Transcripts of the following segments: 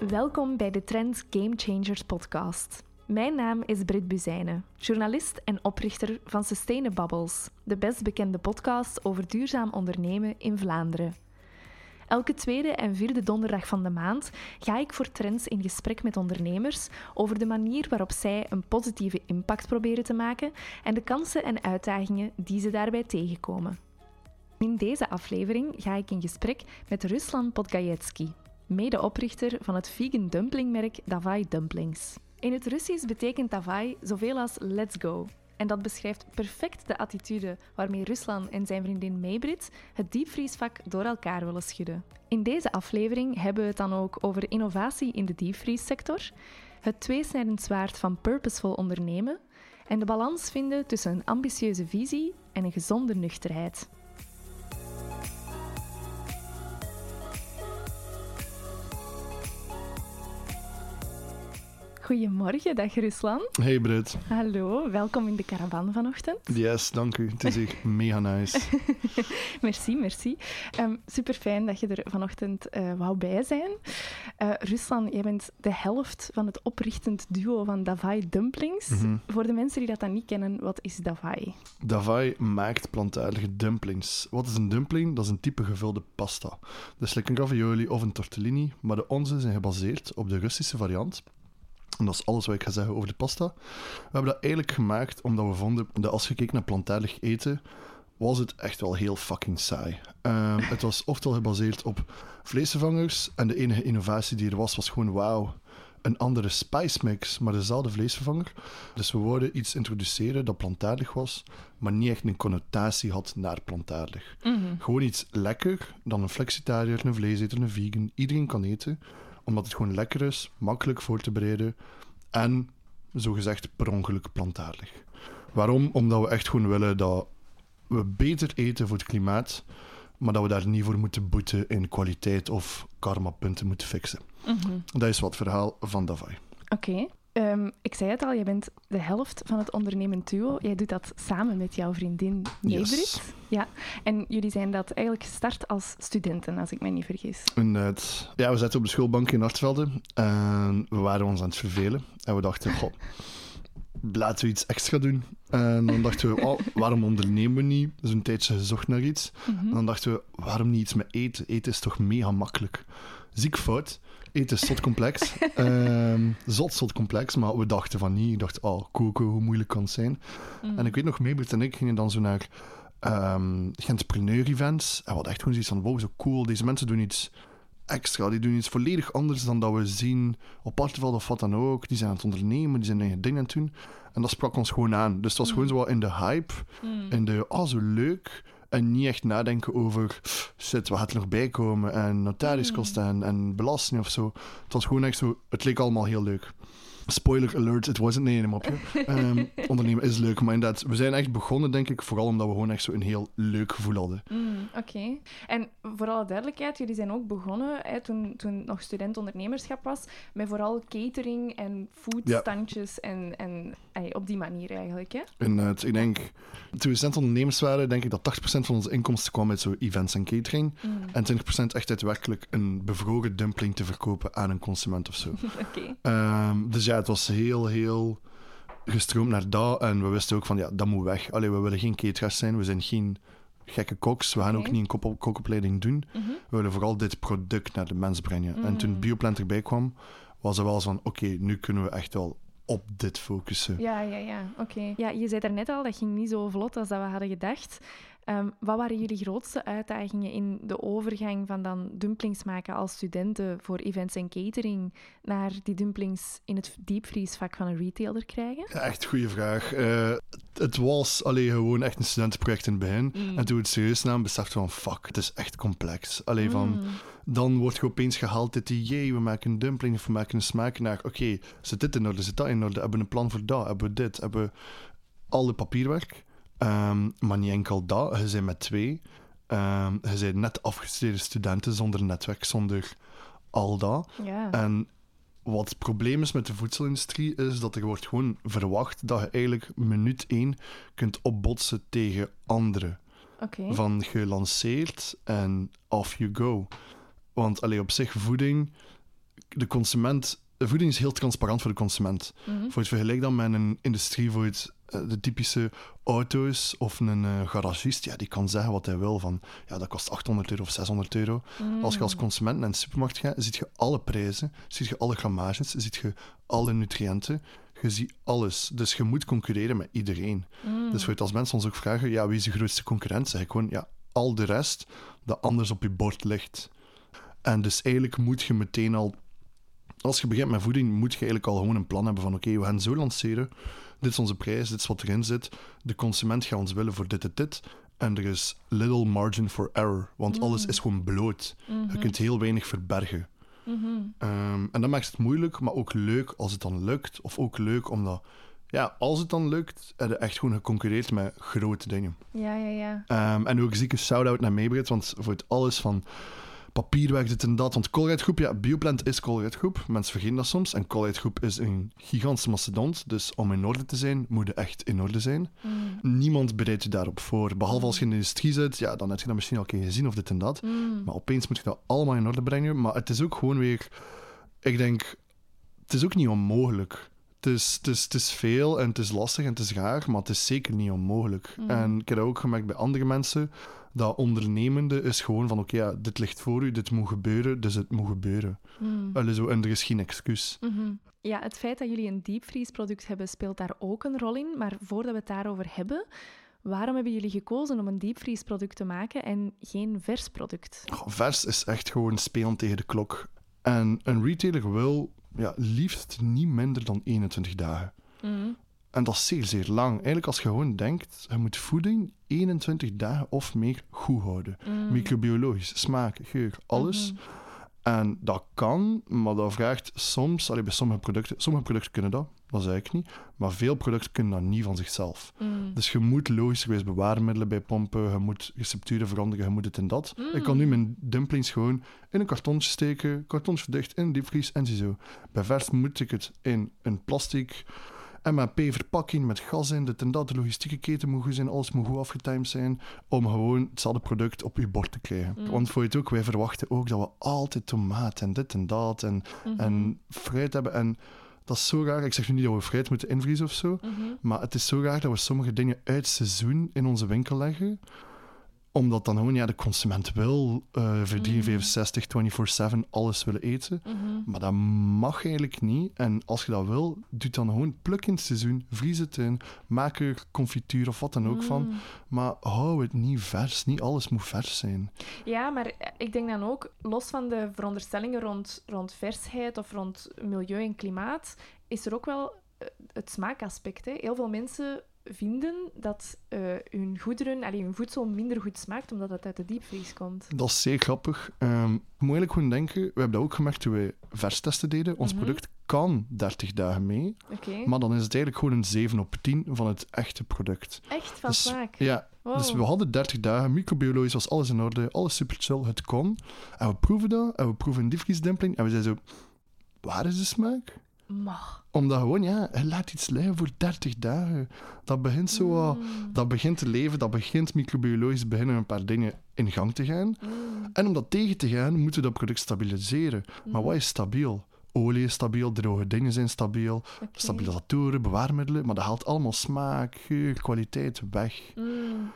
Welkom bij de Trends Game Changers podcast. Mijn naam is Britt Buzijnen, journalist en oprichter van Sustainabubbles, de best bekende podcast over duurzaam ondernemen in Vlaanderen. Elke tweede en vierde donderdag van de maand ga ik voor Trends in gesprek met ondernemers over de manier waarop zij een positieve impact proberen te maken en de kansen en uitdagingen die ze daarbij tegenkomen. In deze aflevering ga ik in gesprek met Ruslan Podgajetsky, medeoprichter van het vegan dumplingmerk Davai Dumplings. In het Russisch betekent Davai zoveel als let's go. En dat beschrijft perfect de attitude waarmee Ruslan en zijn vriendin Maybrit het diepvriesvak door elkaar willen schudden. In deze aflevering hebben we het dan ook over innovatie in de diepvriessector, het tweesnijdend zwaard van purposeful ondernemen en de balans vinden tussen een ambitieuze visie en een gezonde nuchterheid. Goedemorgen, dag Ruslan. Hey Britt. Hallo, welkom in de caravan vanochtend. Yes, dank u. Het is echt mega nice. merci, merci. Um, super fijn dat je er vanochtend uh, wou bij zijn. Uh, Ruslan, jij bent de helft van het oprichtend duo van Davai Dumplings. Mm -hmm. Voor de mensen die dat dan niet kennen, wat is Davai? Davai maakt plantaardige dumplings. Wat is een dumpling? Dat is een type gevulde pasta. Dus lekker een ravioli of een tortellini, maar de onze zijn gebaseerd op de Russische variant. En dat is alles wat ik ga zeggen over de pasta. We hebben dat eigenlijk gemaakt omdat we vonden dat als je keek naar plantaardig eten, was het echt wel heel fucking saai. Uh, het was oftewel gebaseerd op vleesvervangers en de enige innovatie die er was, was gewoon wauw. Een andere spice mix, maar dezelfde vleesvervanger. Dus we wilden iets introduceren dat plantaardig was, maar niet echt een connotatie had naar plantaardig. Mm -hmm. Gewoon iets lekker, dan een flexitariër, een vleeseter, een vegan, iedereen kan eten omdat het gewoon lekker is, makkelijk voor te bereiden en zogezegd per ongeluk plantaardig. Waarom? Omdat we echt gewoon willen dat we beter eten voor het klimaat, maar dat we daar niet voor moeten boeten in kwaliteit of karmapunten moeten fixen. Mm -hmm. Dat is wat verhaal van Davai. Oké. Okay. Um, ik zei het al, je bent de helft van het ondernemend duo. Jij doet dat samen met jouw vriendin. Yes. Ja, en jullie zijn dat eigenlijk gestart als studenten, als ik me niet vergis. Inderdaad. Ja, we zaten op de schoolbank in Hartvelde en we waren ons aan het vervelen. En we dachten, goh, laten we iets extra doen. En dan dachten we, oh, waarom ondernemen we niet? Dus een tijdje gezocht naar iets. Mm -hmm. En dan dachten we, waarom niet iets met eten? Eten is toch mega makkelijk? Ziek fout. Eten is zot complex. um, zot, zot complex. Maar we dachten van niet. Ik dacht, oh, koken, hoe moeilijk kan het zijn? Mm. En ik weet nog, Meebert en ik gingen dan zo naar um, entrepreneur-events. En we hadden echt gewoon zoiets van, wow, zo cool. Deze mensen doen iets extra. Die doen iets volledig anders dan dat we zien op Arteveld of wat dan ook. Die zijn aan het ondernemen, die zijn eigen dingen aan het doen. En dat sprak ons gewoon aan. Dus het was mm. gewoon zo wat in de hype. Mm. In de, oh, zo leuk. En niet echt nadenken over, shit, wat gaat er nog bij komen? En notariskosten en, en belasting of zo. Het was gewoon echt zo, het leek allemaal heel leuk. Spoiler alert, het was het nee, een mopje. um, ondernemen is leuk, maar inderdaad, we zijn echt begonnen, denk ik, vooral omdat we gewoon echt zo een heel leuk gevoel hadden. Mm, Oké. Okay. En voor alle duidelijkheid, jullie zijn ook begonnen, hè, toen, toen nog student-ondernemerschap was, met vooral catering en foodstandjes ja. en, en ay, op die manier eigenlijk, hè? Inderdaad. Ik denk, toen we student-ondernemers waren, denk ik dat 80% van onze inkomsten kwam uit zo events en catering. Mm. En 20% echt daadwerkelijk een bevroren dumpling te verkopen aan een consument of zo. Oké. Okay. Um, dus ja, het was heel, heel gestroomd naar dat. En we wisten ook van, ja, dat moet weg. Allee, we willen geen cateraars zijn, we zijn geen gekke koks. We gaan okay. ook niet een kookopleiding doen. Mm -hmm. We willen vooral dit product naar de mens brengen. Mm. En toen Bioplant erbij kwam, was er wel eens van, oké, okay, nu kunnen we echt wel op dit focussen. Ja, ja, ja. Oké. Okay. Ja, je zei daarnet al, dat ging niet zo vlot als dat we hadden gedacht. Um, wat waren jullie grootste uitdagingen in de overgang van dan dumplings maken als studenten voor events en catering naar die dumplings in het diepvriesvak van een retailer krijgen? Ja, echt goede vraag. Uh, het was alleen gewoon echt een studentenproject in het begin. Mm. En toen we het serieus namen, besefte van fuck, het is echt complex. Alleen van, mm. dan wordt je opeens gehaald dit idee, we maken een dumpling of we maken een smaak naar, oké, okay, zit dit in orde, zit dat in orde, hebben we een plan voor dat, hebben we dit, hebben we al het papierwerk. Um, maar niet enkel dat, je bent met twee. Um, je bent net afgestudeerde studenten zonder netwerk, zonder al dat. Ja. En wat het probleem is met de voedselindustrie, is dat er wordt gewoon verwacht dat je eigenlijk minuut één kunt opbotsen tegen anderen. Okay. Van gelanceerd en off you go. Want alleen op zich voeding de consument... De voeding is heel transparant voor de consument. Mhm. Voor het vergelijk dan met een industrie, voor het, de typische auto's of een eh, garagist, ja, die kan zeggen wat hij wil van, ja, dat kost 800 euro of 600 euro. Als je als consument naar een supermarkt gaat, ziet je alle prijzen, ziet je alle grammages, ziet je alle nutriënten, je ziet alles. Dus je moet concurreren met iedereen. Dus voor het als mensen ons ook vragen, ja, wie is de grootste concurrent? Zeg ik gewoon, ja, al de rest dat anders op je bord ligt. En dus eigenlijk moet je meteen al als je begint met voeding, moet je eigenlijk al gewoon een plan hebben van oké, we gaan zo lanceren. Dit is onze prijs, dit is wat erin zit. De consument gaat ons willen voor dit en dit. En er is little margin for error, want alles is gewoon bloot. Je kunt heel weinig verbergen. Ehm, en dat maakt het moeilijk, maar ook leuk als het dan lukt. Of ook leuk omdat, ja, als het dan lukt, heb je echt gewoon geconcurreerd met grote dingen. Ja, ja, ja. Ehm, en ook zie ik een shout-out naar Maybrit, want voor het alles van papierwerk, dit en dat. Want Colruyt Groep, ja, Bioplant is Colruyt Groep. Mensen vergeten dat soms. En Colruyt Groep is een gigantische mastodont. Dus om in orde te zijn, moet je echt in orde zijn. Niemand bereidt je daarop voor. Behalve als je in de industrie zit, ja, dan heb je dat misschien al een keer gezien of dit en dat. Maar opeens moet je dat allemaal in orde brengen. Maar het is ook gewoon weer... Ik denk, het is ook niet onmogelijk. Het is, het, is, het is veel en het is lastig en het is raar, maar het is zeker niet onmogelijk. En ik heb dat ook gemerkt bij andere mensen. Dat ondernemende is gewoon van, oké, ja, dit ligt voor u, dit moet gebeuren, dus het moet gebeuren. Allee, zo, en er is geen excuus. Mhm. Ja, het feit dat jullie een diepvriesproduct hebben, speelt daar ook een rol in. Maar voordat we het daarover hebben, waarom hebben jullie gekozen om een diepvriesproduct te maken en geen vers product? Vers is echt gewoon spelen tegen de klok. En een retailer wil ja, liefst niet minder dan 21 dagen. Mhm. En dat is zeer, zeer lang. Eigenlijk als je gewoon denkt, je moet voeding 21 dagen of meer goed houden. Microbiologisch, smaak, geur, alles. En dat kan, maar dat vraagt soms, allee, bij sommige producten, sommige producten kunnen dat, dat zeg ik niet, maar veel producten kunnen dat niet van zichzelf. Dus je moet logischerwijs bewaarmiddelen bij pompen, je moet recepturen veranderen, je moet dit en dat. Ik kan nu mijn dumplings gewoon in een kartontje steken, kartontje dicht, in een diepvries en zo. Bij vers moet ik het in een plastic MAP-verpakking met gas in, dit en dat. De logistieke keten moet goed zijn, alles moet goed afgetimed zijn, om gewoon hetzelfde product op je bord te krijgen. Want voor je het ook, wij verwachten ook dat we altijd tomaat en dit en dat en, en fruit hebben. En dat is zo raar. Ik zeg nu niet dat we fruit moeten invriezen of zo, maar het is zo raar dat we sommige dingen uit seizoen in onze winkel leggen omdat dan gewoon ja, de consument wil eh voor 365, 24-7 alles willen eten. Maar dat mag eigenlijk niet. En als je dat wil, doe dan gewoon pluk in het seizoen, vries het in, maak er confituur of wat dan ook van. Maar hou het niet vers. Niet alles moet vers zijn. Ja, maar ik denk dan ook, los van de veronderstellingen rond, rond versheid of rond milieu en klimaat, is er ook wel eh, het smaakaspect. Hè. Heel veel mensen vinden dat eh, hun goederen, allee, hun voedsel minder goed smaakt omdat het uit de diepvries komt. Dat is zeer grappig. Je moet eigenlijk gewoon denken, we hebben dat ook gemerkt toen wij verstesten deden. Ons product kan 30 dagen mee, maar dan is het eigenlijk gewoon een 7 op 10 van het echte product. Echt van Dus- smaak. Ja, Wow. dus we hadden 30 dagen, microbiologisch was alles in orde, alles super chill, het kon. En we proeven dat, en we proeven een diepvriesdumpling, en we zeiden zo, waar is de smaak? Omdat gewoon, ja, je laat iets liggen voor 30 dagen. Dat begint zo wat- dat begint te leven, dat begint microbiologisch beginnen een paar dingen in gang te gaan. En om dat tegen te gaan, moeten we dat product stabiliseren. Maar wat is stabiel? Olie is stabiel, droge dingen zijn stabiel, stabilisatoren, bewaarmiddelen, maar dat haalt allemaal smaak, geur, kwaliteit weg. Mm.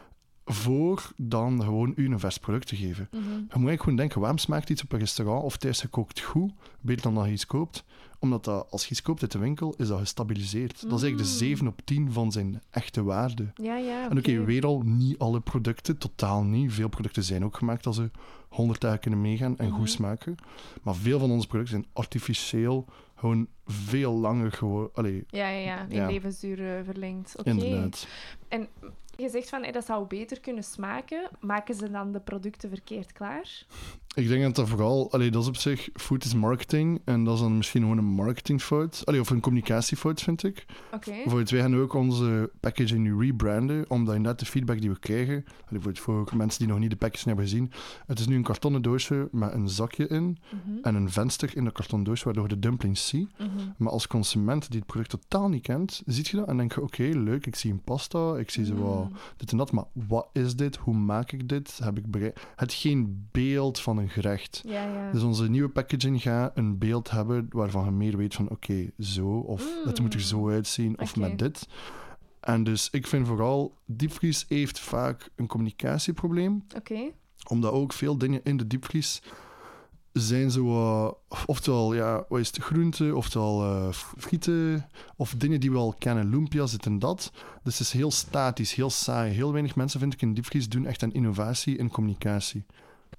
Voor dan gewoon u een vers product te geven. Mhm. Je moet eigenlijk gewoon denken, waarom smaakt iets op een restaurant of thuis gekookt goed, beter dan dat je iets koopt? Omdat dat, als je iets koopt uit de winkel, is dat gestabiliseerd. Dat is eigenlijk de 7 op 10 van zijn echte waarde. Ja, ja. En oké, oké. weer al, niet alle producten, totaal niet. Veel producten zijn ook gemaakt als ze 100 dagen kunnen meegaan en Mhm. goed smaken. Maar veel van onze producten zijn artificieel, gewoon veel langer geworden. Ja, ja, ja. In Ja. levensduur eh, verlengd. Oké. inderdaad. En je zegt van, dat zou beter kunnen smaken. Maken ze dan de producten verkeerd klaar? Ik denk dat dat vooral, allee, dat is op zich, food is marketing. En dat is dan misschien gewoon een marketingfout. Allee, of een communicatiefout, vind ik. Oké. Bijvoorbeeld, wij gaan ook onze packaging nu rebranden, omdat inderdaad de feedback die we krijgen, allee, bijvoorbeeld voor mensen die nog niet de packaging hebben gezien, het is nu een kartonnen doosje met een zakje in Mhm, en een venster in dat kartonnen doosje, waardoor je de dumplings ziet. mhm. Maar als consument die het product totaal niet kent, ziet je dat en denk je, oké, leuk, ik zie een pasta, ik zie zo wat Mm. dit en dat. Maar wat is dit? Hoe maak ik dit? Heb ik bereid? Het geen beeld van een gerecht. Ja, ja. Dus onze nieuwe packaging gaat een beeld hebben waarvan je meer weet van oké, zo. Of het moet er zo uitzien. Of Mm. Met dit. En dus ik vind vooral, diepvries heeft vaak een communicatieprobleem Oké. omdat ook veel dingen in de diepvries zijn zo, eh, oftewel, ja, wat is groenten, oftewel eh, frieten, of dingen die we al kennen, lumpia's, dit en dat. Dus het is heel statisch, heel saai. Heel weinig mensen, vind ik, in diepvries doen echt aan innovatie en communicatie.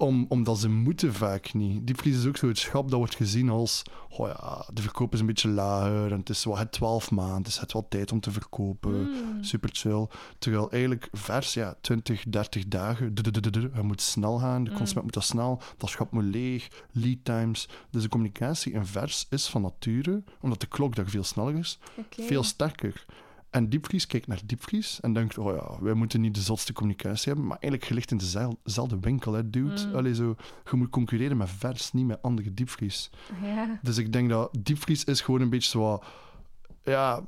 Om, omdat ze moeten vaak niet. Diepvries is ook zo het schap dat wordt gezien als, oh ja, de verkoop is een beetje lager en het is wel het 12 maanden, dus het is wel tijd om te verkopen Mm. super chill. Terwijl eigenlijk vers, ja, 20, 30 dagen. Het moet snel gaan, de Mm. consument moet dat snel, dat schap moet leeg, lead times. Dus de communicatie in vers is van nature, omdat de klok daar veel sneller is, veel sterker. En diepvries kijkt naar diepvries en denkt, oh ja, wij moeten niet de zotste communicatie hebben, maar eigenlijk ligt in dezel- dezelfde winkel, hè, dude. Mm. Allee, zo, je moet concurreren met vers, niet met andere diepvries. Ja. Dus ik denk dat diepvries is gewoon een beetje zo... wat- Ja,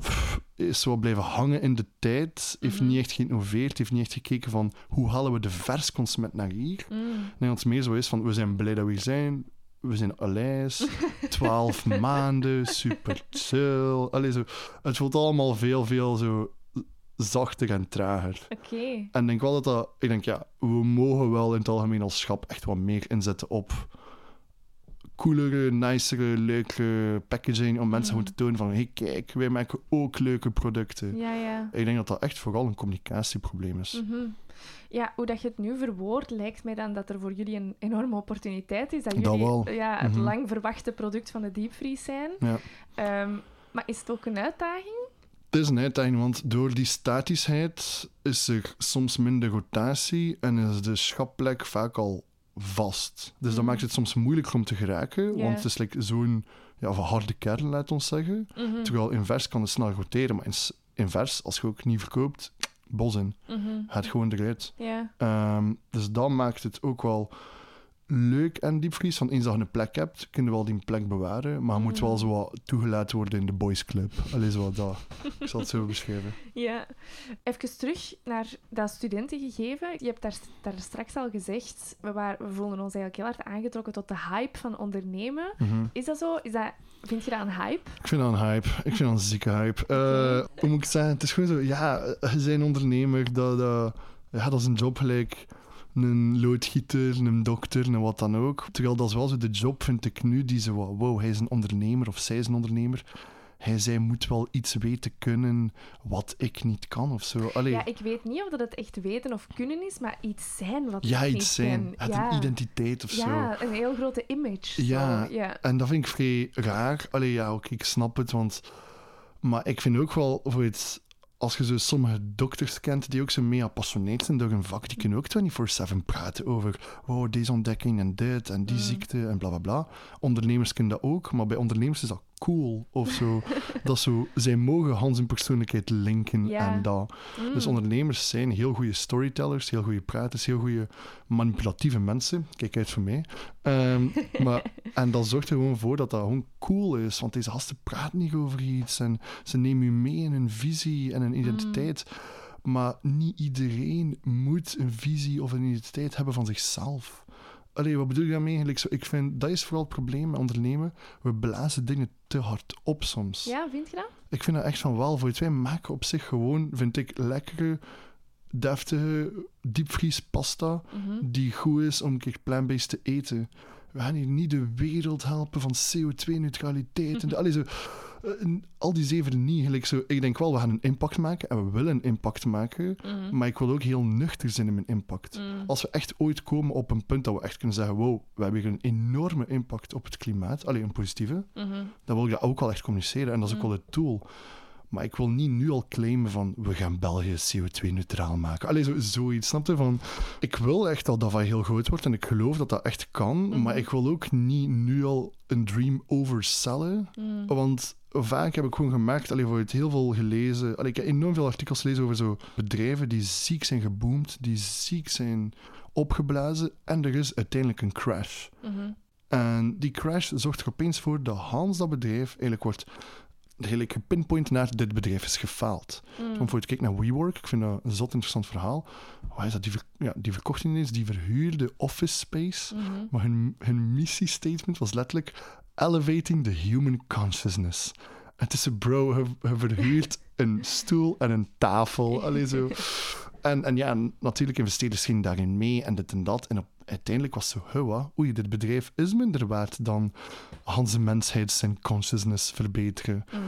is zo blijven hangen in de tijd. Heeft Mhm. niet echt geïnnoveerd. Heeft niet echt gekeken van hoe halen we de versconsument naar hier. Mm. Dat het meer zo is van we zijn blij dat we hier zijn. We zijn Aleis. 12 maanden. Super chill. Allee, zo, het voelt allemaal veel, veel zo zachter en trager. Oké. En ik denk wel dat dat... Ik denk, ja, we mogen wel in het algemeen als schap echt wat meer inzetten op coolere, nicere, leukere packaging om mensen gewoon te tonen van hey, kijk, wij maken ook leuke producten. Ja, ja. Ik denk dat dat echt vooral een communicatieprobleem is. Mhm. Ja, hoe dat je het nu verwoordt, lijkt mij dan dat er voor jullie een enorme opportuniteit is. Dat Dat jullie. Ja, het Mhm. lang verwachte product van de diepvries zijn. Ja. Ehm, maar is het ook een uitdaging? Het is een uitdaging, want door die statischheid is er soms minder rotatie en is de schapplek vaak al vast. Dus dat Mhm. maakt het soms moeilijker om te geraken, want het is like zo'n ja, harde kern, laat ons zeggen. Mhm. Terwijl invers kan het snel roteren, maar invers, als je ook niet verkoopt, bos in. Mhm. Gaat gewoon eruit. Ehm, dus dat maakt het ook wel leuk en diepvries. Want eens dat je een plek hebt, kun je wel die plek bewaren. Maar je moet wel Mm. zo wat toegelaten worden in de boys club. Allee, zo wat dat. Ik zal het zo beschrijven. Ja. Even terug naar dat studentengegeven. Je hebt daar, daar straks al gezegd, we, waren, we voelden ons eigenlijk heel hard aangetrokken tot de hype van ondernemen. Mhm. Is dat zo? Is dat, vind je dat een hype? Ik vind dat een hype. Ik vind dat een zieke hype. Eh. Hoe moet ik het zeggen? Het is gewoon zo, ja, je bent ondernemer. Dat, dat, ja, dat is een job gelijk een loodgieter, een dokter en wat dan ook. Terwijl dat is wel zo de job, vind ik nu, die wat, wow, hij is een ondernemer of zij is een ondernemer. Hij, zij moet wel iets weten kunnen wat ik niet kan of zo. Allee, Ja, ik weet niet of dat het echt weten of kunnen is, maar iets zijn wat ja, ik iets niet zijn. ken. Ja. een identiteit of zo. Ja, een heel grote image. Ja. Zo. ja. En dat vind ik vrij raar. Allee, ja, oké, ik snap het, want... Maar ik vind ook wel, voor iets... Als je zo sommige dokters kent die ook zo mega passioneerd zijn door hun vak, die kunnen ook 24-7 praten over wow, deze ontdekking en dit en die Mm. ziekte en bla bla bla. Ondernemers kunnen dat ook, maar bij ondernemers is dat cool of zo. dat zo, zij mogen Hans hun persoonlijkheid linken Ja. en dat. Mm. Dus ondernemers zijn heel goede storytellers, heel goede praters, heel goede manipulatieve mensen. Kijk uit voor mij. Ehm, maar, en dat zorgt er gewoon voor dat dat gewoon cool is. Want deze gasten praten niet over iets en ze nemen je mee in een visie en een identiteit. Maar niet iedereen moet een visie of een identiteit hebben van zichzelf. Allee, wat bedoel ik daarmee Ik vind, dat is vooral het probleem met ondernemen. We blazen dingen te hard op soms. Ja, vind je dat? Ik vind dat echt van wel. Voor het wij maken op zich gewoon, vind ik, lekkere, deftige diepvriespasta Mhm. die goed is om een keer plant-based te eten. We gaan hier niet de wereld helpen van CO2-neutraliteit. en de- allee, zo, al die zeven niet. Gelijk zo, ik denk wel, we gaan een impact maken en we willen een impact maken. Mhm. Maar ik wil ook heel nuchter zijn in mijn impact. Mm. Als we echt ooit komen op een punt dat we echt kunnen zeggen: wow, we hebben hier een enorme impact op het klimaat. Alleen een positieve Mhm. dan wil ik dat ook wel echt communiceren. En dat is ook wel het doel. Maar ik wil niet nu al claimen van we gaan België CO2-neutraal maken. Allee, zo, zoiets, snap je? Van, ik wil echt dat dat heel groot wordt en ik geloof dat dat echt kan. Mhm. Maar ik wil ook niet nu al een dream oversellen. Mm. Want vaak heb ik gewoon gemerkt, allee, voor het heel veel gelezen. Allee, ik heb enorm veel artikels gelezen over zo bedrijven die ziek zijn geboomd, die ziek zijn opgeblazen. En er is uiteindelijk een crash. Mhm. En die crash zorgt er opeens voor dat Hans dat bedrijf eigenlijk wordt redelijk gepinpoint naar dit bedrijf is gefaald. Mm. Voor je kijkt naar WeWork, ik vind dat een zot interessant verhaal. Waar is dat? Die, ver, ja, die verkochten ineens, die verhuurde office space. Mhm. Maar hun, hun missiestatement was letterlijk elevating the human consciousness. En het is een bro, je verhuurt een stoel en een tafel. Allee, zo. En, en ja, natuurlijk investeerders gingen daarin mee en dit en dat. En op, uiteindelijk was zo, huh, wat? oei, dit bedrijf is minder waard dan Hanse mensheid zijn consciousness verbeteren. Mhm.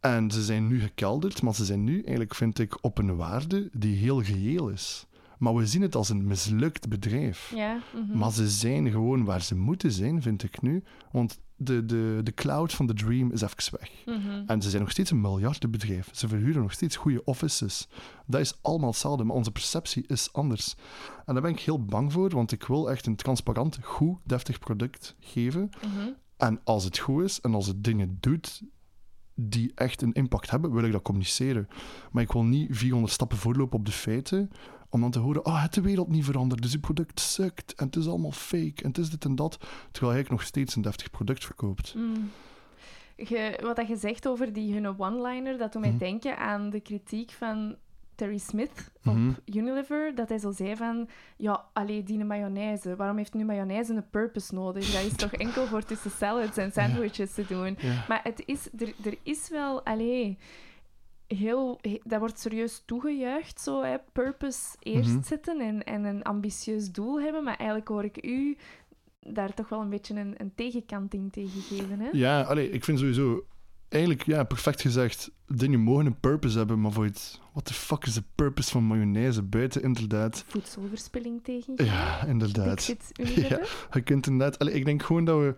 En ze zijn nu gekelderd, maar ze zijn nu eigenlijk, vind ik, op een waarde die heel reëel is. Maar we zien het als een mislukt bedrijf. Ja. mhm. Maar ze zijn gewoon waar ze moeten zijn, vind ik nu. Want de, de, de cloud van de dream is even weg. Mhm. En ze zijn nog steeds een miljardenbedrijf. Ze verhuren nog steeds goede offices. Dat is allemaal hetzelfde, maar onze perceptie is anders. En daar ben ik heel bang voor, want ik wil echt een transparant, goed, deftig product geven. Mhm. En als het goed is en als het dingen doet die echt een impact hebben, wil ik dat communiceren. Maar ik wil niet 400 stappen voorlopen op de feiten, om dan te horen, oh, het de wereld niet veranderd, dus uw product sukt, en het is allemaal fake, en het is dit en dat, terwijl hij nog steeds een deftig product verkoopt. Mm. Je, wat dat je zegt over die hun one-liner, dat doet mij Mhm. denken aan de kritiek van Terry Smith op Mhm. Unilever. Dat hij zo zei van, ja, allee, die mayonaise. Waarom heeft nu mayonaise een purpose nodig? Dat is toch enkel voor tussen salads en sandwiches te doen. Ja. Maar het is, er, er is wel, allee, heel, he- dat wordt serieus toegejuicht, zo, hè, purpose eerst Mhm. zetten en, en een ambitieus doel hebben. Maar eigenlijk hoor ik u daar toch wel een beetje een, een tegenkanting tegen geven, hè? Ja, allee, ik vind sowieso... Eigenlijk, ja, perfect gezegd. Dingen mogen een purpose hebben, maar voor het... What the fuck is de purpose van mayonaise buiten, inderdaad? Voedselverspilling tegen. Ja, inderdaad. Unilever. Je kunt inderdaad... Allee, ik denk gewoon dat we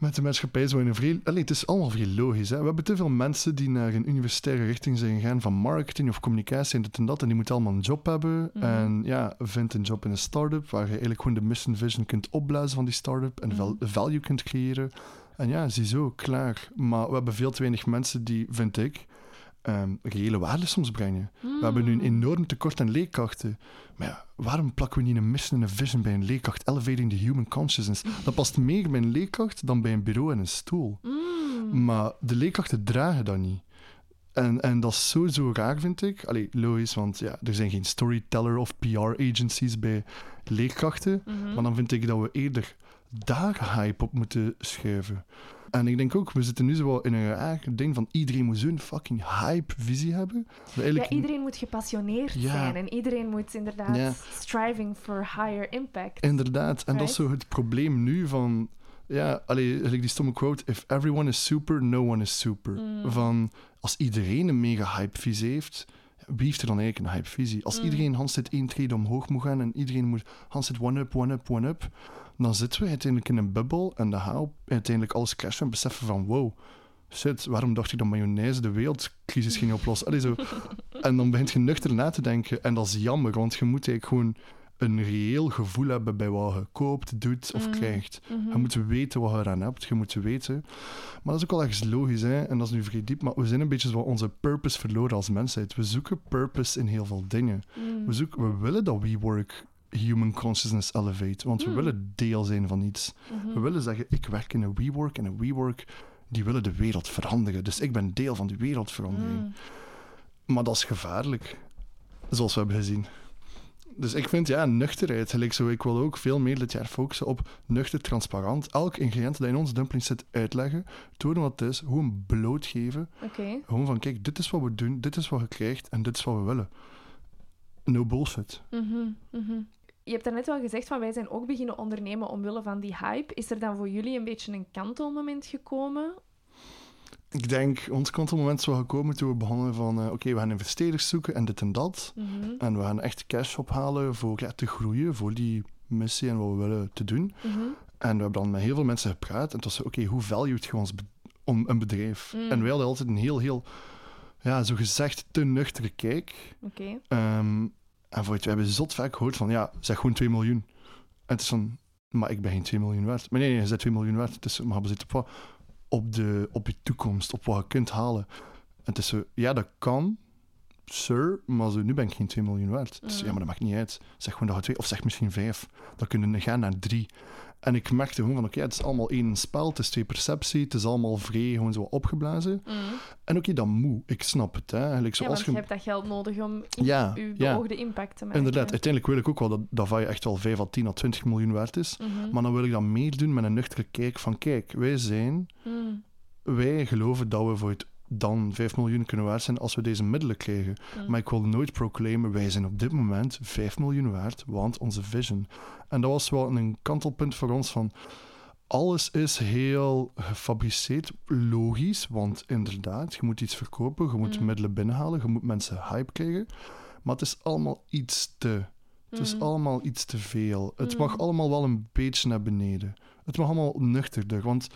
met de maatschappij zo in een vrij... Allee, het is allemaal vrij logisch. Hè? We hebben te veel mensen die naar een universitaire richting zijn gegaan van marketing of communicatie en dit en dat. En die moeten allemaal een job hebben. Mhm. En ja, vind een job in een start-up waar je eigenlijk gewoon de mission vision kunt opblazen van die start-up en Mhm. value kunt creëren. En ja, ziezo, klaar. Maar we hebben veel te weinig mensen die, vind ik, ehm, reële waarde soms brengen. We hebben nu een Mm. enorm tekort aan leerkrachten. Maar ja, waarom plakken we niet een mission en een vision bij een leerkracht? Elevating the human consciousness. Dat past meer bij een leerkracht dan bij een bureau en een stoel. Mm. Maar de leerkrachten dragen dat niet. En, en dat is sowieso raar, vind ik. Allee, logisch, want ja, er zijn geen storyteller of PR-agencies bij leerkrachten. Mhm. Maar dan vind ik dat we eerder daar hype op moeten schuiven. En ik denk ook, we zitten nu zo wel in een raar ding van iedereen moet zo'n fucking hype-visie hebben. Dat Ja, eigenlijk iedereen moet gepassioneerd Ja. zijn en iedereen moet inderdaad Ja. striving for higher impact. Inderdaad. En dat is zo het probleem nu van... Ja, allee, eigenlijk die stomme quote... If everyone is super, no one is super. Mm. Van, als iedereen een mega hype-visie heeft... Wie heeft er dan eigenlijk een hype-visie? Als Mm. iedereen Hans dit één trede omhoog moet gaan en iedereen moet Hans dit one-up, one-up, one-up, dan zitten we uiteindelijk in een bubbel en dan gaan we uiteindelijk alles crashen en beseffen van wow, shit, waarom dacht ik dat mayonaise de wereldcrisis ging oplossen? Allee, zo. En dan begint je nuchter na te denken en dat is jammer, want je moet eigenlijk gewoon een reëel gevoel hebben bij wat je koopt, doet of Mm. krijgt. Mhm. Je moet weten wat je eraan hebt. Je moet weten. Maar dat is ook wel ergens logisch, hè? en dat is nu vrij diep. Maar we zijn een beetje zo onze purpose verloren als mensheid. We zoeken purpose in heel veel dingen. Mm. We, zoeken, we willen dat WeWork human consciousness elevate. Want we Mm. willen deel zijn van iets. Mhm. We willen zeggen, ik werk in een WeWork en een WeWork die willen de wereld veranderen. Dus ik ben deel van die wereldverandering. Mm. Maar dat is gevaarlijk. Zoals we hebben gezien. Dus ik vind, ja, nuchterheid. Gelijk zo, ik wil ook veel meer dit jaar focussen op nuchter, transparant. Elk ingrediënt dat in onze dumpling zit uitleggen. Tonen wat het is. Gewoon blootgeven. Oké. Gewoon van, kijk, dit is wat we doen. Dit is wat je krijgt. En dit is wat we willen. No bullshit. Mhm, mhm. Je hebt daarnet wel gezegd van wij zijn ook beginnen ondernemen omwille van die hype. Is er dan voor jullie een beetje een kantelmoment gekomen? Ik denk, ons kantelmoment is wel gekomen toen we begonnen van... eh, Oké, we gaan investeerders zoeken en dit en dat. Mhm, En we gaan echt cash ophalen voor ja, te groeien. Voor die missie en wat we willen te doen. mhm, En we hebben dan met heel veel mensen gepraat. En het was zo, oké, hoe valued je ons om een bedrijf? Mm. En wij hadden altijd een heel, heel, ja, zo gezegd te nuchtere kijk. Oké. Ehm, en voor het, we hebben zot vaak gehoord van, ja, zeg gewoon 2 miljoen. En het is van, maar ik ben geen 2 miljoen waard. Maar nee, nee, je zet 2 miljoen waard. Het is, maar we zitten op, wat? Op, de, op je toekomst, op wat je kunt halen. En het is zo, ja, dat kan, sir, maar zo, nu ben ik geen 2 miljoen waard. Dus ja, maar dat maakt niet uit. Zeg gewoon dat je twee, of zeg misschien 5. Dan kunnen we gaan naar 3. En ik merkte gewoon van, oké, het is allemaal één spel, het is twee perceptie, het is allemaal vrij, gewoon zo opgeblazen. Mm. En oké, dat moet, ik snap het. Hè. Eigenlijk Ja, zoals want je je... hebt dat geld nodig om Ja, uw ja. beoogde impact te maken. Inderdaad, uiteindelijk wil ik ook wel dat Davai echt wel 5 à 10 à 20 miljoen waard is. Mhm. Maar dan wil ik dat meer doen met een nuchtere kijk van, kijk, wij zijn, Mm. wij geloven dat we voor het dan 5 miljoen kunnen waard zijn als we deze middelen krijgen. Mm. Maar ik wil nooit proclaimen, wij zijn op dit moment 5 miljoen waard, want onze vision. En dat was wel een kantelpunt voor ons van, alles is heel gefabriceerd, logisch, want inderdaad, je moet iets verkopen, je moet Mm. middelen binnenhalen, je moet mensen hype krijgen. Maar het is allemaal iets te. Het is Mm. allemaal iets te veel. Het Mm. mag allemaal wel een beetje naar beneden. Het mag allemaal nuchterder, want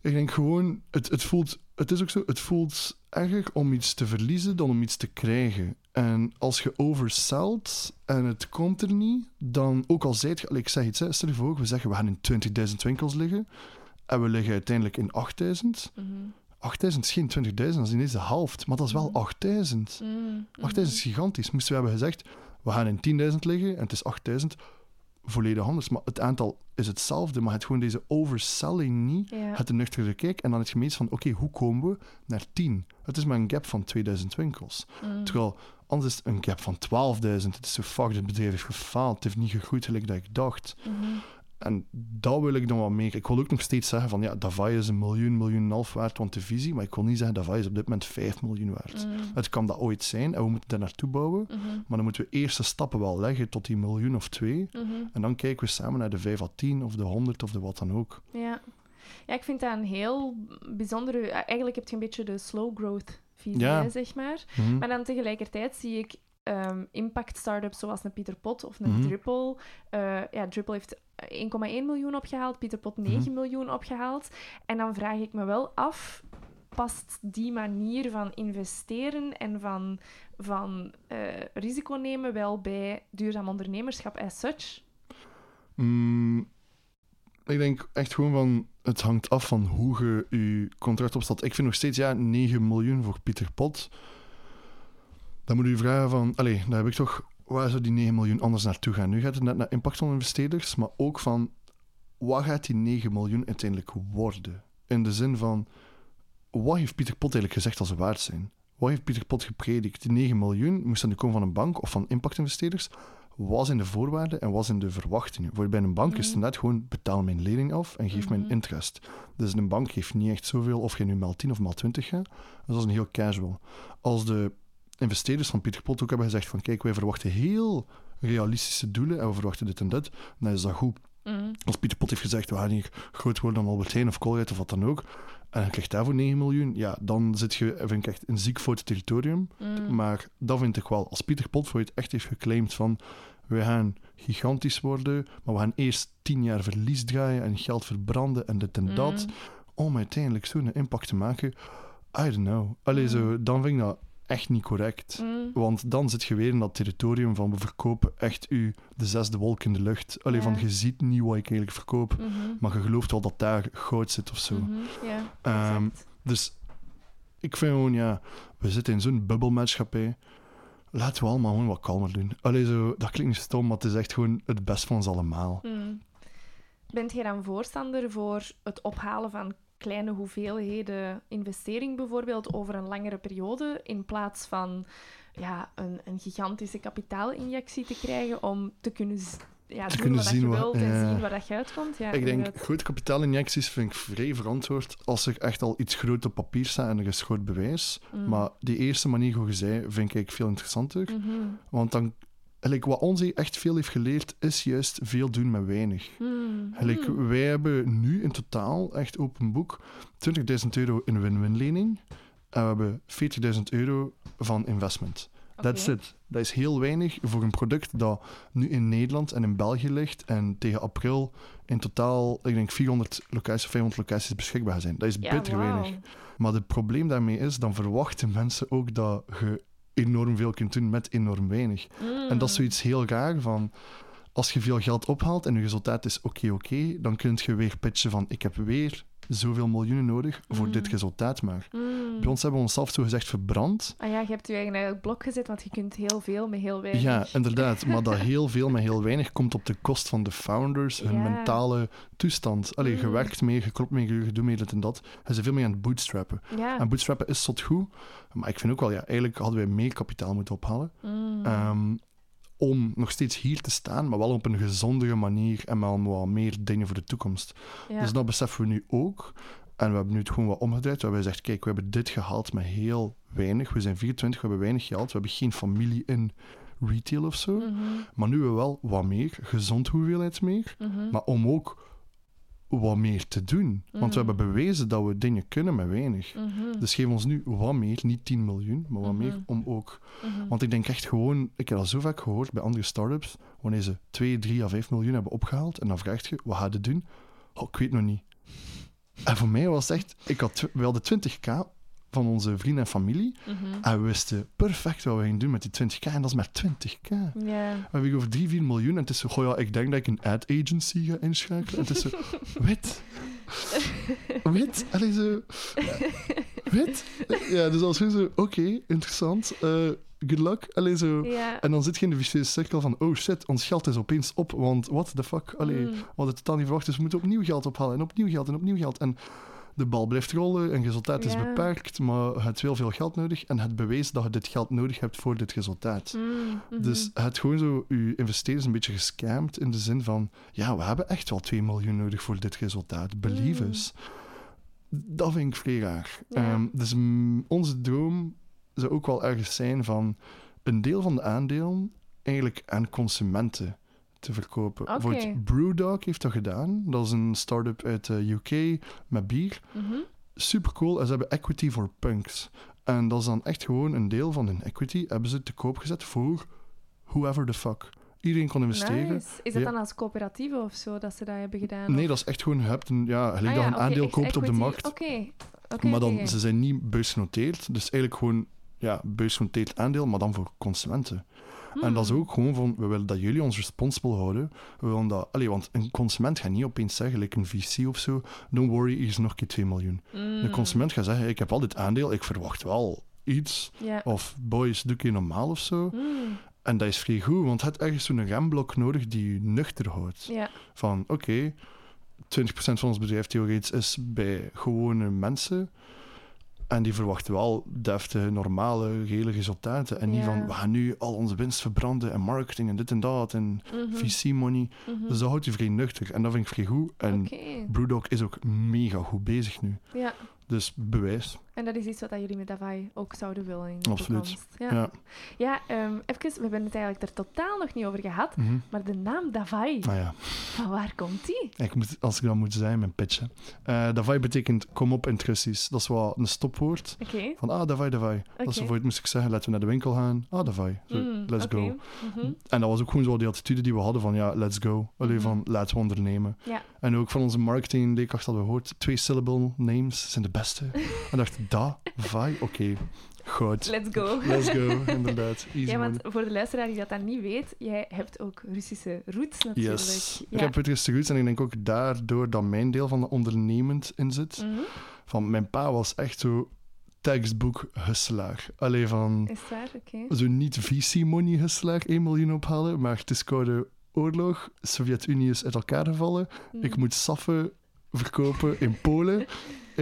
ik denk gewoon, het, het voelt, het is ook zo, het voelt erger om iets te verliezen dan om iets te krijgen. En als je overselt en het komt er niet, dan, ook al zijt je, ik zeg iets, hè, stel je voor, we zeggen we gaan in 20.000 winkels liggen en we liggen uiteindelijk in 8.000. Mhm. 8.000 is geen 20.000, dat is ineens de helft, maar dat is wel Mhm. 8.000. Mm. 8000 is gigantisch. Moesten we hebben gezegd, we gaan in 10.000 liggen en het is 8000, volledig anders. Maar het aantal is hetzelfde, maar het gewoon deze overselling niet. Ja. Het een nuchtere kijk en dan het gemeens van, oké, hoe komen we naar 10? Het is maar een gap van 2000 winkels. Mm. Terwijl, anders is het een gap van 12.000. Het is zo, fuck, dit bedrijf heeft gefaald. Het heeft niet gegroeid gelijk dat ik dacht. Mhm. En dat wil ik dan wel meer. Ik wil ook nog steeds zeggen van, ja, Davai is een miljoen, miljoen en half waard, want de visie. Maar ik wil niet zeggen, Davai is op dit moment 5 miljoen waard. Mm. Het kan dat ooit zijn en we moeten daar naartoe bouwen. Mhm. Maar dan moeten we eerste stappen wel leggen tot die miljoen of twee. Mhm. En dan kijken we samen naar de 5 à 10 of de 100 of de wat dan ook. Ja. ja, ik vind dat een heel bijzondere... Eigenlijk heb je een beetje de slow growth visie, Ja. zeg maar. Mhm. Maar dan tegelijkertijd zie ik ehm, impact startups zoals een Pieter Pot of een Mhm. Drupal. Eh, ja, Drupal heeft 1,1 miljoen opgehaald, Pieter Pot 9 Mhm. miljoen opgehaald. En dan vraag ik me wel af, past die manier van investeren en van, van eh, risico nemen wel bij duurzaam ondernemerschap as such? Mm, ik denk echt gewoon van, het hangt af van hoe je je contract opstelt. Ik vind nog steeds, ja, 9 miljoen voor Pieter Pot. Dan moet je vragen van, allee, daar heb ik toch, waar zou die 9 miljoen anders naartoe gaan? Nu gaat het net naar impactinvesteerders, maar ook van, wat gaat die 9 miljoen uiteindelijk worden? In de zin van, wat heeft Pieter Pot eigenlijk gezegd dat ze waard zijn? Wat heeft Pieter Pot gepredikt? Die 9 miljoen moest dan nu komen van een bank of van impactinvesteerders. Wat zijn de voorwaarden en wat zijn de verwachtingen? Voor bij een bank is het Mhm. net gewoon betaal mijn lening af en geef mijn Mhm. interest. Dus een bank geeft niet echt zoveel of je nu maal 10 of maal 20 gaat. Dus dat is een heel casual. Als de investeerders van Pieter Pot ook hebben gezegd van kijk, wij verwachten heel realistische doelen en we verwachten dit en dit, dan is dat goed. Mhm. Als Pieter Pot heeft gezegd, we gaan hier groot worden dan Albert Heijn of Colgate of wat dan ook, en je krijgt daarvoor 9 miljoen, ja, dan zit je, vind ik echt, een ziek fout territorium. Mhm. Maar dat vind ik wel. Als Pieter Pot voor het echt heeft geclaimd van we gaan gigantisch worden, maar we gaan eerst tien jaar verlies draaien en geld verbranden en dit en dat, Mhm. om uiteindelijk zo'n impact te maken, I don't know. Allee, zo, dan vind ik dat echt niet correct. Mhm. Want dan zit je weer in dat territorium van we verkopen echt u de zesde wolk in de lucht. Allee, Ja. van je ziet niet wat ik eigenlijk verkoop, Mhm. maar je gelooft wel dat daar goud zit of zo. Ja, exact. Dus ik vind gewoon, ja, we zitten in zo'n bubbelmaatschappij. Laten we allemaal gewoon wat kalmer doen. Allee, zo, dat klinkt niet stom, maar het is echt gewoon het best van ons allemaal. Hmm. Bent jij dan voorstander voor het ophalen van kleine hoeveelheden investering bijvoorbeeld over een langere periode, in plaats van ja, een, een gigantische kapitaalinjectie te krijgen om te kunnen, ja, doen kunnen wat zien je wat- wilt en ja. zien waar dat je uitkomt? Ja, ik denk, inderdaad. grote kapitaalinjecties vind ik vrij verantwoord als er echt al iets groot op papier staat en er is groot bewijs. Mm. Maar die eerste manier, hoe je zei, vind ik veel interessanter. Mhm. Want dan, like, wat ons echt veel heeft geleerd, is juist veel doen met weinig. Hmm. Like, Hmm. wij hebben nu in totaal, echt open boek, 20.000 euro in win-win lening. En we hebben 40.000 euro van investment. That's Oké. it. Dat is heel weinig voor een product dat nu in Nederland en in België ligt en tegen april in totaal, ik denk 400 locaties, 500 locaties beschikbaar zijn. Dat is Ja, bitter weinig. Maar het probleem daarmee is, dan verwachten mensen ook dat je enorm veel kunt doen met enorm weinig. En dat is zoiets heel raar van... Als je veel geld ophaalt en je resultaat is oké, oké, dan kun je weer pitchen van ik heb weer zoveel miljoenen nodig voor Mm. dit resultaat maar. Mm. Bij ons hebben we onszelf zo gezegd verbrand. Ah ja, je hebt je het blok gezet, want je kunt heel veel met heel weinig. Ja, inderdaad. Maar dat heel veel met heel weinig komt op de kost van de founders, hun Ja. mentale toestand. Allee, je Mm. werkt meer, je klopt meer, je doet meer dit en dat. Bent veel meer aan het bootstrappen. Ja. En bootstrappen is zot goed, maar ik vind ook wel, ja, eigenlijk hadden wij meer kapitaal moeten ophalen. Mm. Om nog steeds hier te staan, maar wel op een gezondere manier en met wat meer dingen voor de toekomst. ja. Dus dat beseffen we nu ook. En we hebben nu het gewoon wat omgedraaid. We hebben gezegd, kijk, we hebben dit gehaald met heel weinig. We zijn 24, we hebben weinig geld. We hebben geen familie in retail of zo. Mhm. Maar nu hebben we wel wat meer, gezond hoeveelheid meer. Mhm. Maar om ook wat meer te doen. Want we Mhm. hebben bewezen dat we dingen kunnen met weinig. Mhm. Dus geef ons nu wat meer, niet 10 miljoen, maar wat Mhm. meer om ook. Mhm. Want ik denk echt gewoon, ik heb dat zo vaak gehoord bij andere startups, wanneer ze 2, 3 à 5 miljoen hebben opgehaald en dan vraagt je, wat ga je doen? Oh, ik weet nog niet. En voor mij was het echt, ik had, we hadden 20k van onze vrienden en familie Mhm. en we wisten perfect wat we gingen doen met die 20k en dat is maar 20k. Ja. We hebben over 3, 4 miljoen en het is zo, goh ja, ik denk dat ik een ad agency ga inschakelen. En het is zo, wit. Wit? Allee, zo... Wit? Ja, dus als je zo, oké, interessant, eh, good luck. Allee, zo... En dan zit je in de vicieuze cirkel van, oh shit, ons geld is opeens op, want what the fuck? Allee, Mm. we hadden het totaal niet verwacht, dus we moeten opnieuw geld ophalen en opnieuw geld en opnieuw geld. En de bal blijft rollen en resultaat is Ja. beperkt, maar je hebt wel veel geld nodig en het bewees dat je dit geld nodig hebt voor dit resultaat. Mm. Mhm. Dus het gewoon zo je investeerders een beetje gescamd in de zin van, ja, we hebben echt wel 2 miljoen nodig voor dit resultaat. Believe Mm. us. Dat vind ik vrij raar. Ja. Ehm, dus onze droom zou ook wel ergens zijn van een deel van de aandelen eigenlijk aan consumenten te verkopen. Bijvoorbeeld Brewdog heeft dat gedaan. Dat is een start-up uit de UK met bier. Mhm. Super cool. En ze hebben equity voor punks. En dat is dan echt gewoon een deel van hun equity hebben ze te koop gezet voor whoever the fuck. Iedereen kon investeren. Nice. Is dat Ja. dan als coöperatieve of zo dat ze dat hebben gedaan? Nee, of- dat is echt gewoon, je hebt een, ja, gelijk Ah dat ja, een aandeel koopt op de markt. Oké. Maar dan, ze zijn niet beursgenoteerd. Dus eigenlijk gewoon, ja, beursgenoteerd aandeel, maar dan voor consumenten. En dat is Hmm. ook gewoon van, we willen dat jullie ons responsible houden. We willen dat, allee, want een consument gaat niet opeens zeggen, like een VC of zo, don't worry, hier is nog een keer 2 miljoen. De consument gaat zeggen, ik heb al dit aandeel, ik verwacht wel iets. Of boys, doe je normaal of zo. Mm. En dat is vrij goed, want het ergens zo'n remblok nodig die je nuchter houdt. Van, oké, 20% van ons bedrijf theoretisch is bij gewone mensen. En die verwachten wel deftige, normale, reële resultaten. En niet Ja. van, we gaan nu al onze winst verbranden en marketing en dit en dat en Mhm. VC-money. Mhm. Dus dat houdt je vrij nuchter. En dat vind ik vrij goed. En Oké. Brewdog is ook mega goed bezig nu. Ja. Dus bewijs. En dat is iets wat dat jullie met Davai ook zouden willen in de Absoluut. toekomst. Ja, Ja. ja ehm, even, we hebben het eigenlijk er totaal nog niet over gehad, Mhm. maar de naam Davai, Ah ja. van waar komt die? Ik moet, als ik dan moet zijn, mijn pitchen. Eh Davai betekent kom op in het Russisch. Dat is wel een stopwoord. Oké. Van ah, Davai, Davai. Dat is Oké. bijvoorbeeld moest ik zeggen, laten we naar de winkel gaan. Ah, Davai. Zo, Mm, let's go. Mhm. En dat was ook gewoon zo die attitude die we hadden van ja, let's go. Alleen Mhm. van laten we ondernemen. Ja. En ook van onze marketing leerkracht hadden we gehoord, twee syllable names zijn de beste. en dacht, Davai, oké, goed. Let's go. Let's go, inderdaad. Easy Ja, want voor de luisteraar die dat dan niet weet, jij hebt ook Russische roots natuurlijk. Yes. Ja. Ik heb Russische roots en ik denk ook daardoor dat mijn deel van de ondernemend in zit. Mhm. Van mijn pa was echt zo textbook hustelaar. Alleen van Is waar? Oké. zo niet VC-money hustelaar, 1 miljoen ophalen, maar het is koude oorlog, Sovjet-Unie is uit elkaar gevallen, Mhm. ik moet saffen verkopen in Polen,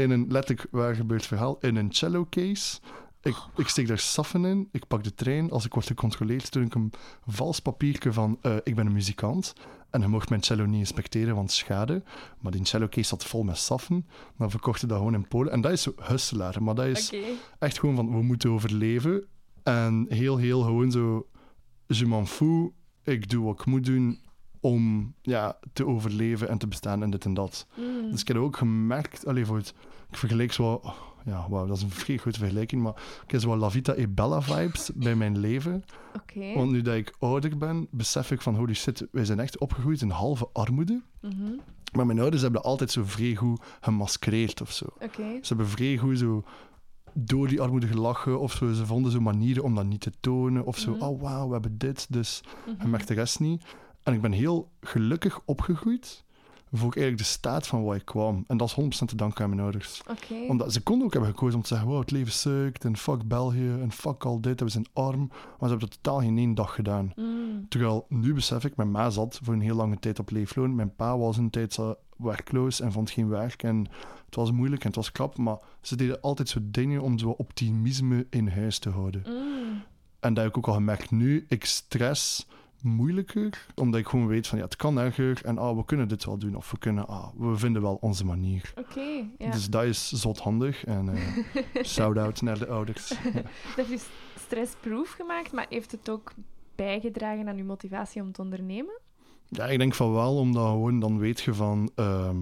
in een letterlijk waar gebeurd verhaal, in een cello case. Ik, ik steek daar saffen in, ik pak de trein, als ik word gecontroleerd, stuur ik een vals papiertje van eh, ik ben een muzikant. En je mocht mijn cello niet inspecteren, want schade. Maar die cello case zat vol met saffen. Dan verkochten dat gewoon in Polen. En dat is zo hustelaar. Maar dat is echt gewoon van, we moeten overleven. En heel, heel gewoon zo, je m'en fous. Ik doe wat ik moet doen om ja, te overleven en te bestaan en dit en dat. Mm. Dus ik heb ook gemerkt, allee, voor het, ik vergelijk zo, ja, wauw, dat is een vrij goede vergelijking, maar ik heb zo La Vita e Bella vibes bij mijn leven. Oké. Want nu dat ik ouder ben, besef ik van, holy shit, wij zijn echt opgegroeid in halve armoede. Mhm. Maar mijn ouders hebben dat altijd zo vrij goed gemaskeerd of zo. Oké. Ze hebben vrij goed zo door die armoede gelachen of zo. Ze vonden zo manieren om dat niet te tonen. Of zo, Mhm. oh wauw, we hebben dit, dus Mhm. je merkt de rest niet. En ik ben heel gelukkig opgegroeid voor eigenlijk de staat van waar ik kwam. En dat is 100% te danken aan mijn ouders. Omdat ze konden ook hebben gekozen om te zeggen, wow, het leven sukt en fuck België en fuck al dit, en we zijn arm. Maar ze hebben dat totaal geen één dag gedaan. Mm. Terwijl, nu besef ik, mijn ma zat voor een heel lange tijd op leefloon. Mijn pa was een tijd werkloos en vond geen werk. En het was moeilijk en het was krap, maar ze deden altijd zo dingen om zo optimisme in huis te houden. Mm. En dat heb ik ook al gemerkt nu. Ik stress moeilijker, omdat ik gewoon weet van ja, het kan erger en ah, we kunnen dit wel doen. Of we kunnen, ah, we vinden wel onze manier. Oké, ja. Dus dat is zot handig. En eh shout-out naar de ouders. Ja. Dat is stressproof gemaakt, maar heeft het ook bijgedragen aan uw motivatie om te ondernemen? Ja, ik denk van wel, omdat gewoon dan weet je van, ehm,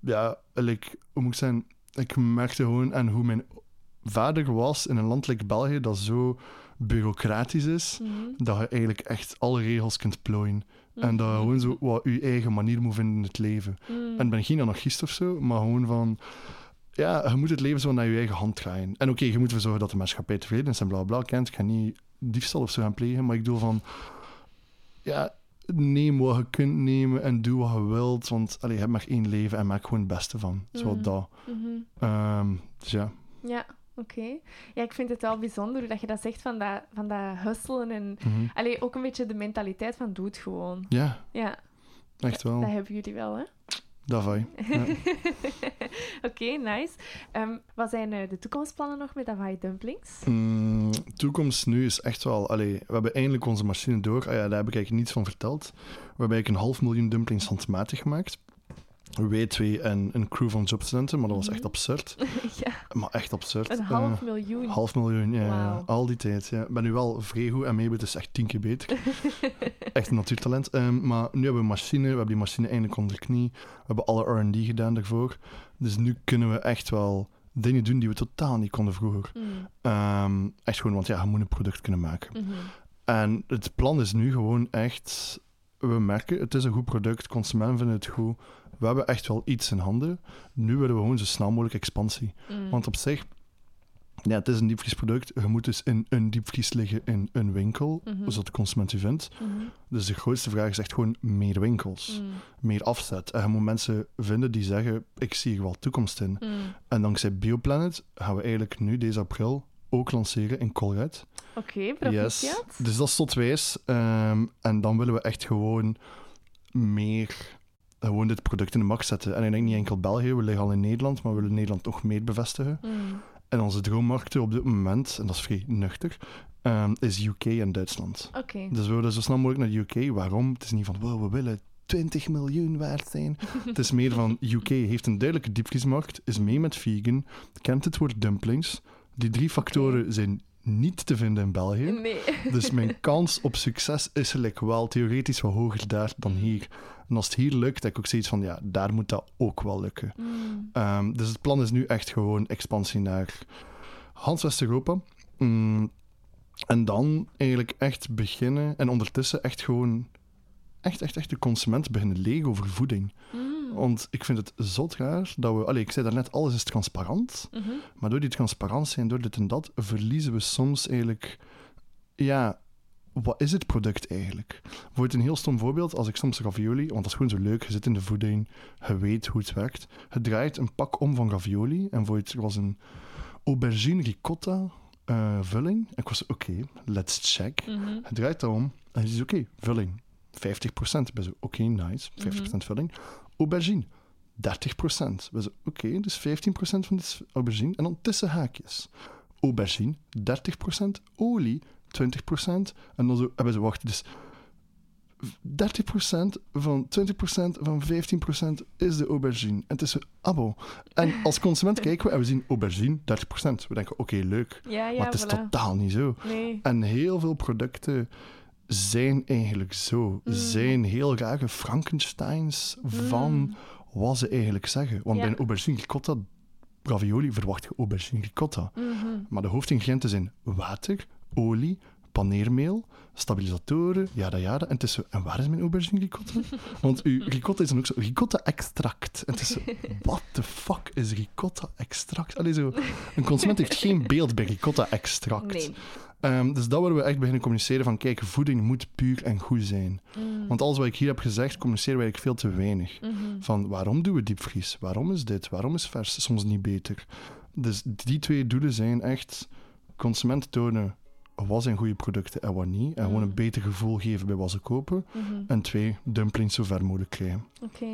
ja, like, hoe moet ik zeggen, ik merkte gewoon aan hoe mijn vader was in een land like België dat zo bureaucratisch is, Mhm. dat je eigenlijk echt alle regels kunt plooien. En dat je gewoon zo wat je eigen manier moet vinden in het leven. Mm. En ik ben geen anarchist of zo, maar gewoon van... Ja, je moet het leven zo naar je eigen hand draaien. En oké, je moet ervoor zorgen dat de maatschappij tevreden is en bla bla. Kent, ik ga niet diefstal of zo gaan plegen, maar ik doe van... Ja, neem wat je kunt nemen en doe wat je wilt. Want allee, je hebt maar één leven en maak gewoon het beste van. Zo Mhm. dat. Mhm. Ehm, dus ja. Ja, oké. Ja, ik vind het wel bijzonder dat je dat zegt van dat, van dat hustelen en... Allee, ook een beetje de mentaliteit van doe het gewoon. Ja, Ja, echt dat wel. hebben jullie wel, hè? Dat. Ja. Oké, nice. Ehm, wat zijn eh, de toekomstplannen nog met Hawaii Dumplings? Mm, toekomst nu is echt wel... Allee, we hebben eindelijk onze machine door. Ah ja, daar heb ik eigenlijk niets van verteld. We hebben eigenlijk een half miljoen dumplings handmatig gemaakt. Wij twee en een crew van jobstudenten, maar dat was echt Mhm. absurd. ja, Maar echt absurd. een Eh, half miljoen. half miljoen, ja. Al die tijd, ja. Ik ben nu wel vrij goed en Mabel is echt tien keer beter. echt een natuurtalent. Ehm, maar nu hebben we een machine, we hebben die machine eindelijk onder de knie. We hebben alle R&D gedaan daarvoor. Dus nu kunnen we echt wel dingen doen die we totaal niet konden vroeger. Mm, Ehm, echt gewoon, want ja, je moet een product kunnen maken. mhm. En het plan is nu gewoon echt... We merken, het is een goed product, consumenten vinden het goed. We hebben echt wel iets in handen. Nu willen we gewoon zo snel mogelijk expansie. Mm. Want op zich, ja, het is een diepvriesproduct. Je moet dus in een diepvries liggen in een winkel, Mhm. zodat de consument u vindt. Mhm. Dus de grootste vraag is echt gewoon meer winkels, Mm. meer afzet. En je moet mensen vinden die zeggen, ik zie er wel toekomst in. Mm. En dankzij Bioplanet gaan we eigenlijk nu, deze april, ook lanceren in Colruyt. Oké, proficiat. Dus dat is tot wijs. Ehm, en dan willen we echt gewoon meer gewoon dit product in de markt zetten. En ik denk niet enkel België, we liggen al in Nederland, maar we willen Nederland nog meer bevestigen. Mm. En onze droommarkten op dit moment, en dat is vrij nuchter, ehm, is UK en Duitsland. Oké. Dus we willen zo snel mogelijk naar de UK. Waarom? Het is niet van, wow, we willen 20 miljoen waard zijn. het is meer van, UK heeft een duidelijke diepvriesmarkt, is mee met vegan, kent het woord dumplings. Die drie factoren zijn niet te vinden in België. Nee. Dus mijn kans op succes is gelijk wel theoretisch wat hoger daar dan hier. En als het hier lukt, heb ik ook zoiets van, ja, daar moet dat ook wel lukken. Mm. Ehm, dus het plan is nu echt gewoon expansie naar Hans West-Europa. Mm, en dan eigenlijk echt beginnen en ondertussen echt gewoon echt, echt, echt de consument beginnen leren over voeding. Mm. Want ik vind het zot raar dat we... Allee, ik zei daarnet, alles is transparant. Mhm. Maar door die transparantie en door dit en dat, verliezen we soms eigenlijk... Ja, wat is het product eigenlijk? Voor een heel stom voorbeeld, als ik soms ravioli... Want dat is gewoon zo leuk, je zit in de voeding, je weet hoe het werkt. Je draait een pak om van ravioli en voor het was een aubergine ricotta eh, vulling. En ik was oké, let's check. Mhm. Je draait dat om en je ziet oké, vulling 50%. Ik ben zo oké, nice, 50% Mhm. vulling. Aubergine 30%. We zo oké, dus 15% van dit aubergine. En dan tussen haakjes. Aubergine 30%, olie 20%. En dan zo hebben ze wacht, dus 30% van 20% van 15% is de aubergine. En het is zo, abo. En als consument kijken we en we zien aubergine 30%. We denken, oké, leuk. Ja, ja, maar het is voilà. totaal niet zo. Nee. En heel veel producten zijn eigenlijk zo. Mm. Zijn heel rare Frankensteins van Mm. wat ze eigenlijk zeggen. Want Ja. bij een aubergine ricotta ravioli verwacht je aubergine ricotta. Mhm. Maar de hoofdingrediënten zijn water, olie, paneermeel, stabilisatoren, jada jada. En het is zo, en waar is mijn aubergine ricotta? Want uw ricotta is dan ook zo, ricotta extract. En het is zo, what the fuck is ricotta extract? Allee, zo, een consument heeft geen beeld bij ricotta extract. Nee. Ehm, dus dat willen we echt beginnen communiceren van, kijk, voeding moet puur en goed zijn. Mm. Want alles wat ik hier heb gezegd, communiceren we eigenlijk veel te weinig. Mhm. Van waarom doen we diepvries? Waarom is dit? Waarom is vers soms niet beter? Dus die twee doelen zijn echt consumenten tonen wat zijn goede producten en wat niet. En gewoon een Mm. beter gevoel geven bij wat ze kopen. Mhm. En twee, dumplings zo ver mogelijk krijgen. Oké.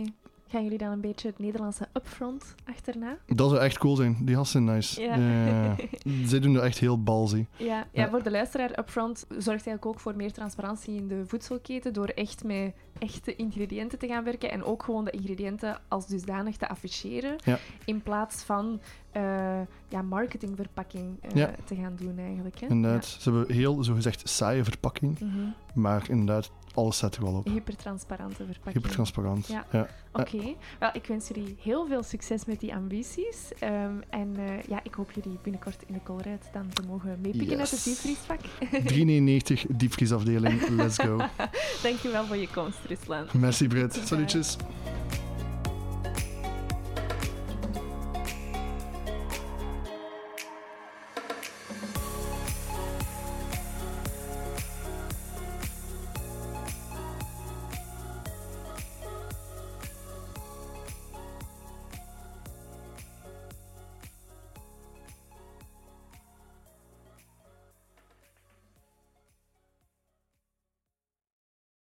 Gaan jullie dan een beetje het Nederlandse upfront achterna? Dat zou echt cool zijn. Die gasten zijn nice. Ja. Ja. Zij doen dat echt heel balzy. Ja, ja, voor de luisteraar, Upfront zorgt eigenlijk ook voor meer transparantie in de voedselketen door echt met echte ingrediënten te gaan werken en ook gewoon de ingrediënten als dusdanig te afficheren Ja. in plaats van eh, ja, marketingverpakking eh, Ja. te gaan doen eigenlijk. Hè? Inderdaad. Ze hebben heel, zogezegd, saaie verpakking. Mhm. Maar inderdaad, alles zet er wel op. Hypertransparante verpakking. Hyper transparant. Ja. Ja. Oké, wel, ik wens jullie heel veel succes met die ambities. Ehm, en eh, ja, ik hoop jullie binnenkort in de Colruyt dan te mogen meepikken uit het diepvriesvak. 3,99 diepvriesafdeling. Let's go. Dankjewel voor je komst, Ruslan. Merci Britt. Salutjes.